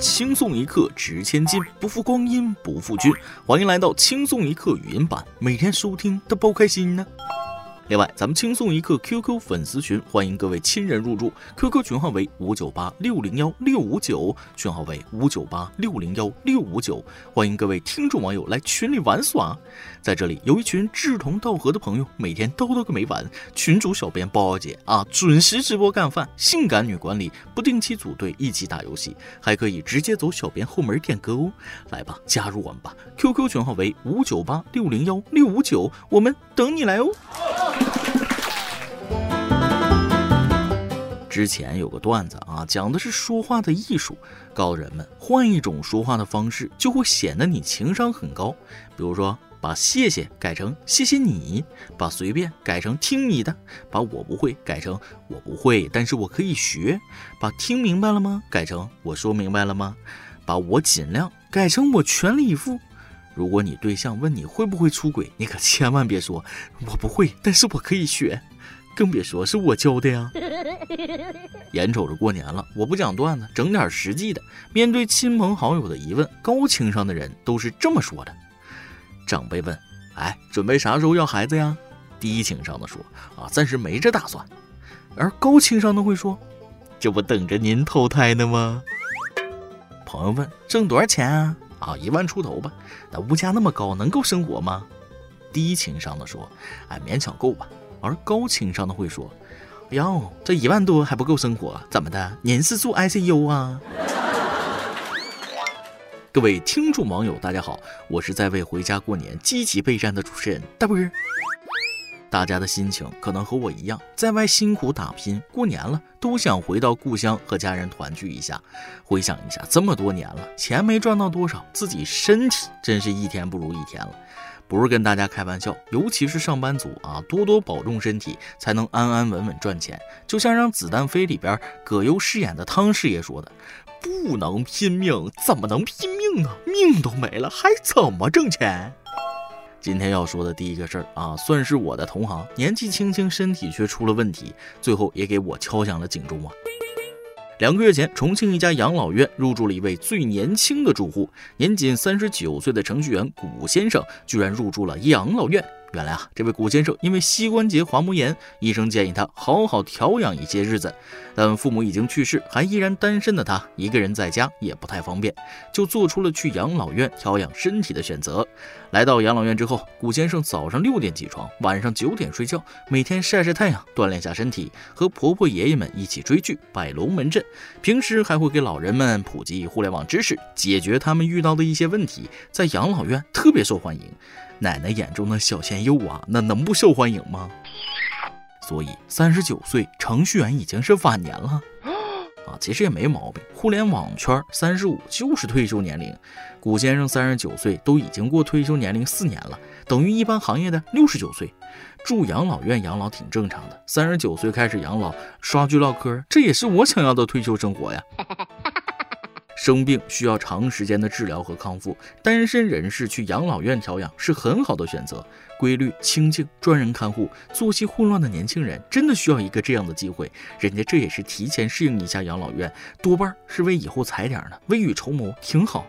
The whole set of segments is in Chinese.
轻松一刻值千金，不负光阴不负君。欢迎来到轻松一刻语音版，每天收听都包开心呢。另外，咱们轻松一刻 QQ 粉丝群，欢迎各位亲人入驻。QQ 群号为五九八六零幺六五九，群号为五九八六零幺六五九，欢迎各位听众网友来群里玩耍。在这里有一群志同道合的朋友，每天叨叨个没完。群主小编包姐啊，准时直播干饭，性感女管理不定期组队一起打游戏，还可以直接走小编后门点歌哦。来吧，加入我们吧！QQ 群号为五九八六零幺六五九，我们等你来哦。之前有个段子啊，讲的是说话的艺术，告诉人们换一种说话的方式，就会显得你情商很高。比如说，把谢谢改成谢谢你，把随便改成听你的，把我不会改成我不会，但是我可以学，把听明白了吗改成我说明白了吗，把我尽量改成我全力以赴。如果你对象问你会不会出轨，你可千万别说我不会，但是我可以学。更别说是我教的呀！眼瞅着过年了，我不讲段子，整点实际的。面对亲朋好友的疑问，高情商的人都是这么说的：长辈问，哎，准备啥时候要孩子呀？低情商的说，啊，暂时没这打算。而高情商的会说，这不等着您投胎呢吗？朋友问，挣多少钱啊？啊，一万出头吧。那物价那么高，能够生活吗？低情商的说，哎，勉强够吧。而高情商的会说：“哟，这一万多还不够生活，怎么的？您是住 ICU 啊？”各位听众网友，大家好，我是在为回家过年积极备战的主持人大波。大家的心情可能和我一样，在外辛苦打拼，过年了都想回到故乡和家人团聚一下。回想一下，这么多年了，钱没赚到多少，自己身体真是一天不如一天了。不是跟大家开玩笑，尤其是上班族啊，多多保重身体，才能安安稳稳赚钱。就像《让子弹飞》里边葛优饰演的汤师爷说的：“不能拼命，怎么能拼命呢？命都没了，还怎么挣钱？”今天要说的第一个事儿啊，算是我的同行，年纪轻轻，身体却出了问题，最后也给我敲响了警钟啊。两个月前，重庆一家养老院入住了一位最年轻的住户，年仅三十九岁的程序员古先生，居然入住了养老院。原来啊，这位古先生因为膝关节滑膜炎，医生建议他好好调养一些日子。但父母已经去世，还依然单身的他，一个人在家也不太方便，就做出了去养老院调养身体的选择。来到养老院之后，古先生早上六点起床，晚上九点睡觉，每天晒晒太阳，锻炼下身体，和婆婆爷爷们一起追剧、摆龙门阵。平时还会给老人们普及互联网知识，解决他们遇到的一些问题，在养老院特别受欢迎。奶奶眼中的小鲜肉啊，那能不受欢迎吗？所以三十九岁程序员已经是晚年了 啊，其实也没毛病。互联网圈三十五就是退休年龄，古先生三十九岁都已经过退休年龄四年了，等于一般行业的六十九岁。住养老院养老挺正常的，三十九岁开始养老刷剧唠嗑，这也是我想要的退休生活呀。生病需要长时间的治疗和康复，单身人士去养老院调养是很好的选择。规律、清静、专人看护，作息混乱的年轻人真的需要一个这样的机会。人家这也是提前适应一下养老院，多半是为以后踩点呢，未雨绸缪，挺好。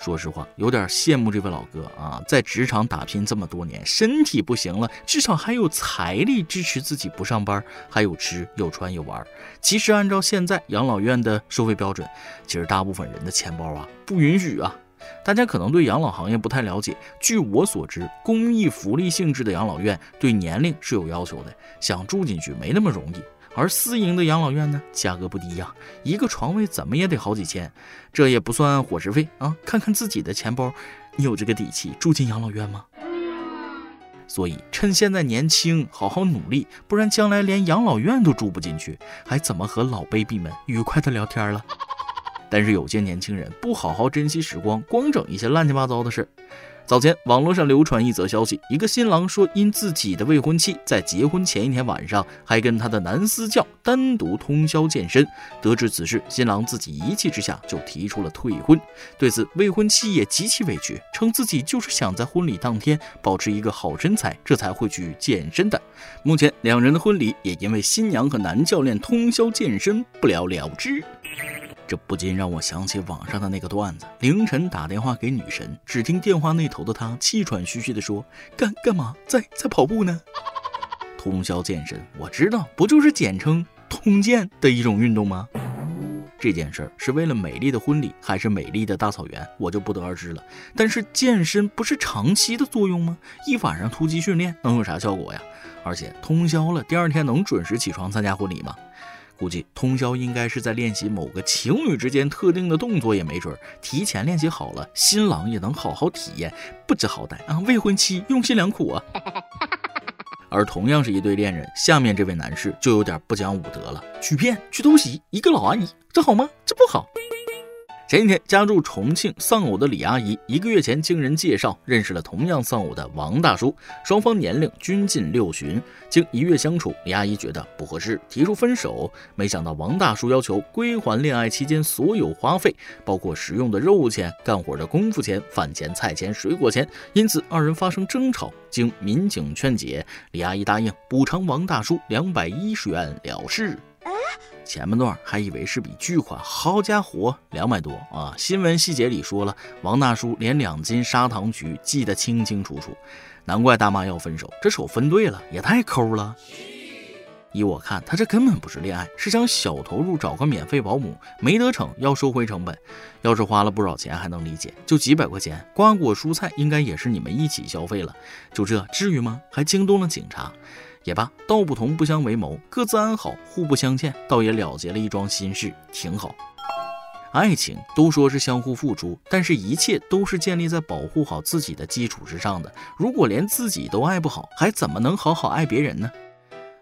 说实话，有点羡慕这位老哥啊，在职场打拼这么多年，身体不行了，至少还有财力支持自己不上班，还有吃有穿有玩。其实按照现在养老院的收费标准，其实大部分人的钱包啊不允许啊。大家可能对养老行业不太了解，据我所知，公益福利性质的养老院对年龄是有要求的，想住进去没那么容易。而私营的养老院呢，价格不低呀，一个床位怎么也得好几千，这也不算伙食费啊。看看自己的钱包，你有这个底气住进养老院吗？所以趁现在年轻，好好努力，不然将来连养老院都住不进去，还怎么和老 baby 们愉快的聊天了？但是有些年轻人不好好珍惜时光，光整一些乱七八糟的事。早前，网络上流传一则消息，一个新郎说，因自己的未婚妻在结婚前一天晚上还跟他的男私教单独通宵健身。得知此事，新郎自己一气之下就提出了退婚。对此，未婚妻也极其委屈，称自己就是想在婚礼当天保持一个好身材，这才会去健身的。目前，两人的婚礼也因为新娘和男教练通宵健身不了了之。这不禁让我想起网上的那个段子：凌晨打电话给女神，只听电话那头的她气喘吁吁地说：“干干嘛？在在跑步呢？”通宵健身，我知道，不就是简称通健的一种运动吗？这件事儿是为了美丽的婚礼，还是美丽的大草原，我就不得而知了。但是健身不是长期的作用吗？一晚上突击训练能有啥效果呀？而且通宵了，第二天能准时起床参加婚礼吗？估计通宵应该是在练习某个情侣之间特定的动作，也没准。提前练习好了，新郎也能好好体验，不知好歹啊！未婚妻用心良苦啊。而同样是一对恋人，下面这位男士就有点不讲武德了，去骗去偷袭一个老阿姨，这好吗？这不好。前几天家住重庆丧偶的李阿姨，一个月前经人介绍认识了同样丧偶的王大叔，双方年龄均近六旬。经一月相处，李阿姨觉得不合适，提出分手。没想到王大叔要求归还恋爱期间所有花费，包括食用的肉钱、干活的功夫钱、饭钱、菜钱、水果钱，因此二人发生争吵。经民警劝解，李阿姨答应补偿王大叔两百一十元了事。前半段还以为是笔巨款，好家伙，两百多啊！新闻细节里说了，王大叔连两斤砂糖橘记得清清楚楚，难怪大妈要分手，这手分对了，也太抠了。依我看，他这根本不是恋爱，是想小投入找个免费保姆，没得逞要收回成本。要是花了不少钱还能理解，就几百块钱，瓜果蔬菜应该也是你们一起消费了，就这至于吗？还惊动了警察。也罢，道不同不相为谋，各自安好，互不相欠，倒也了结了一桩心事，挺好。爱情都说是相互付出，但是一切都是建立在保护好自己的基础之上的。如果连自己都爱不好，还怎么能好好爱别人呢？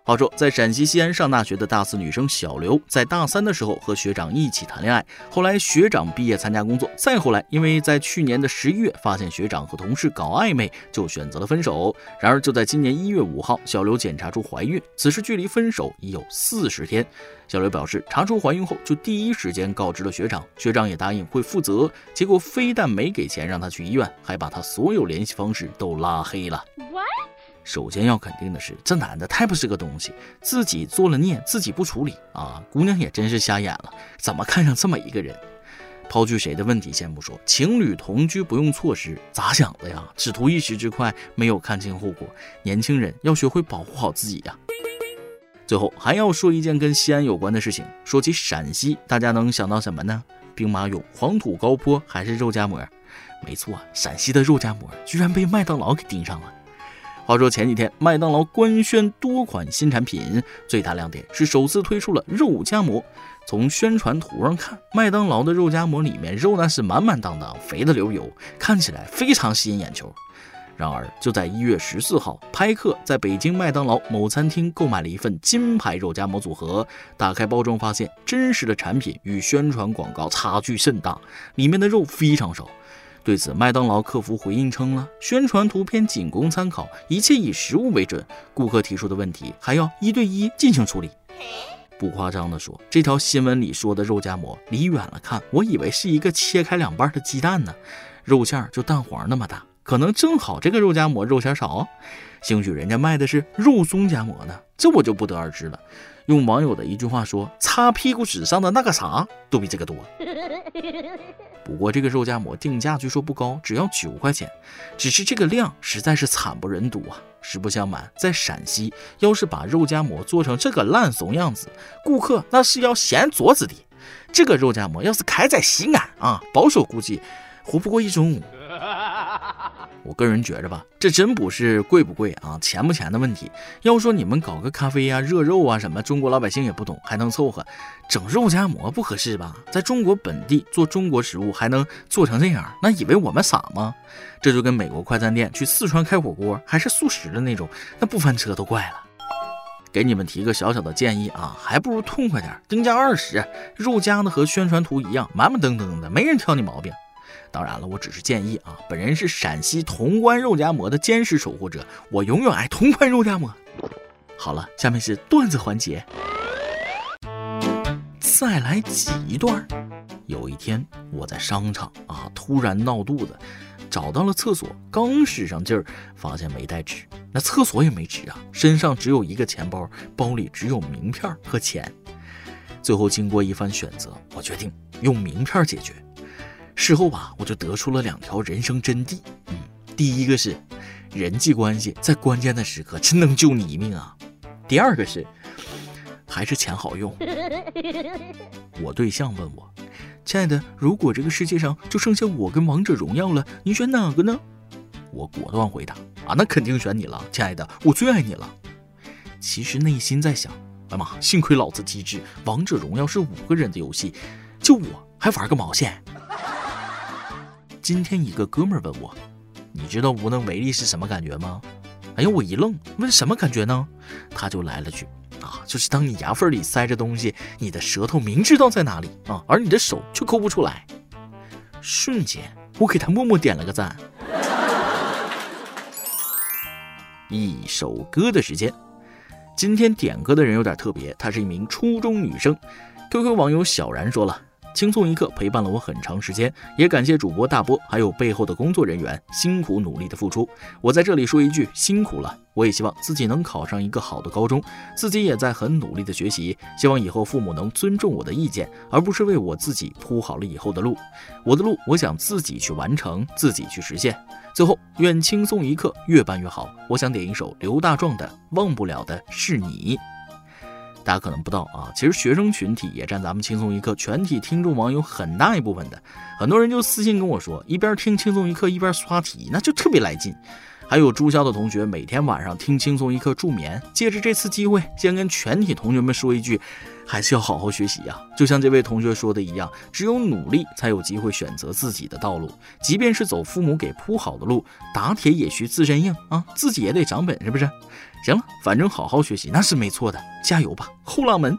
话说，在陕西西安上大学的大四女生小刘，在大三的时候和学长一起谈恋爱。后来学长毕业参加工作，再后来，因为在去年的十一月发现学长和同事搞暧昧，就选择了分手。然而就在今年一月五号，小刘检查出怀孕，此时距离分手已有四十天。小刘表示，查出怀孕后就第一时间告知了学长，学长也答应会负责。结果非但没给钱让她去医院，还把她所有联系方式都拉黑了。首先要肯定的是，这男的太不是个东西，自己做了孽，自己不处理啊！姑娘也真是瞎眼了，怎么看上这么一个人？抛去谁的问题先不说，情侣同居不用措施，咋想的呀？只图一时之快，没有看清后果。年轻人要学会保护好自己呀！最后还要说一件跟西安有关的事情。说起陕西，大家能想到什么呢？兵马俑、黄土高坡还是肉夹馍？没错，陕西的肉夹馍居然被麦当劳给盯上了。话说前几天，麦当劳官宣多款新产品，最大亮点是首次推出了肉夹馍。从宣传图上看，麦当劳的肉夹馍里面肉那是满满当当，肥的流油，看起来非常吸引眼球。然而，就在一月十四号，拍客在北京麦当劳某餐厅购买了一份金牌肉夹馍组合，打开包装发现，真实的产品与宣传广告差距甚大，里面的肉非常少。对此，麦当劳客服回应称了，宣传图片仅供参考，一切以实物为准。顾客提出的问题还要一对一进行处理。不夸张地说，这条新闻里说的肉夹馍，离远了看，我以为是一个切开两半的鸡蛋呢，肉馅儿就蛋黄那么大，可能正好这个肉夹馍肉馅少，兴许人家卖的是肉松夹馍呢，这我就不得而知了。用网友的一句话说：“擦屁股纸上的那个啥都比这个多。”不过这个肉夹馍定价据说不高，只要九块钱，只是这个量实在是惨不忍睹啊！实不相瞒，在陕西，要是把肉夹馍做成这个烂怂样子，顾客那是要掀桌子的。这个肉夹馍要是开在西安啊，保守估计活不过一中午。我个人觉着吧，这真不是贵不贵啊，钱不钱的问题。要说你们搞个咖啡呀、热肉啊什么，中国老百姓也不懂，还能凑合。整肉夹馍不合适吧？在中国本地做中国食物还能做成这样，那以为我们傻吗？这就跟美国快餐店去四川开火锅还是素食的那种，那不翻车都怪了。给你们提个小小的建议啊，还不如痛快点，定价二十，肉夹子和宣传图一样，满满登登的，没人挑你毛病。当然了，我只是建议啊。本人是陕西潼关肉夹馍的坚实守护者，我永远爱潼关肉夹馍。好了，下面是段子环节，再来几段。有一天我在商场啊，突然闹肚子，找到了厕所，刚使上劲儿，发现没带纸，那厕所也没纸啊，身上只有一个钱包，包里只有名片和钱。最后经过一番选择，我决定用名片解决。事后吧，我就得出了两条人生真谛。嗯，第一个是人际关系在关键的时刻真能救你一命啊。第二个是还是钱好用。我对象问我，亲爱的，如果这个世界上就剩下我跟王者荣耀了，你选哪个呢？我果断回答啊，那肯定选你了，亲爱的，我最爱你了。其实内心在想，哎妈，幸亏老子机智，王者荣耀是五个人的游戏，就我还玩个毛线。今天一个哥们儿问我，你知道无能为力是什么感觉吗？哎呀，我一愣，问什么感觉呢？他就来了句，啊，就是当你牙缝里塞着东西，你的舌头明知道在哪里啊，而你的手却抠不出来。瞬间，我给他默默点了个赞。一首歌的时间，今天点歌的人有点特别，她是一名初中女生。QQ 网友小然说了。轻松一刻陪伴了我很长时间，也感谢主播大波，还有背后的工作人员辛苦努力的付出。我在这里说一句辛苦了。我也希望自己能考上一个好的高中，自己也在很努力的学习。希望以后父母能尊重我的意见，而不是为我自己铺好了以后的路。我的路，我想自己去完成，自己去实现。最后，愿轻松一刻越办越好。我想点一首刘大壮的《忘不了的是你》。大家可能不知道啊，其实学生群体也占咱们轻松一刻全体听众网友很大一部分的。很多人就私信跟我说，一边听轻松一刻一边刷题，那就特别来劲。还有住校的同学每天晚上听轻松一刻助眠。借着这次机会，先跟全体同学们说一句，还是要好好学习呀。就像这位同学说的一样，只有努力才有机会选择自己的道路，即便是走父母给铺好的路，打铁也需自身硬啊，自己也得长本，是不是？行了，反正好好学习那是没错的，加油吧，后浪们！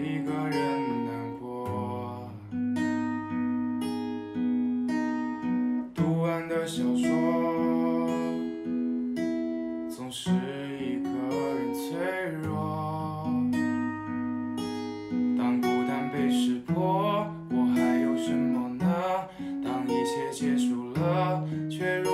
一个人难过，读完的小说总是一个人脆弱。当孤单被识破，我还有什么呢？当一切结束了，却如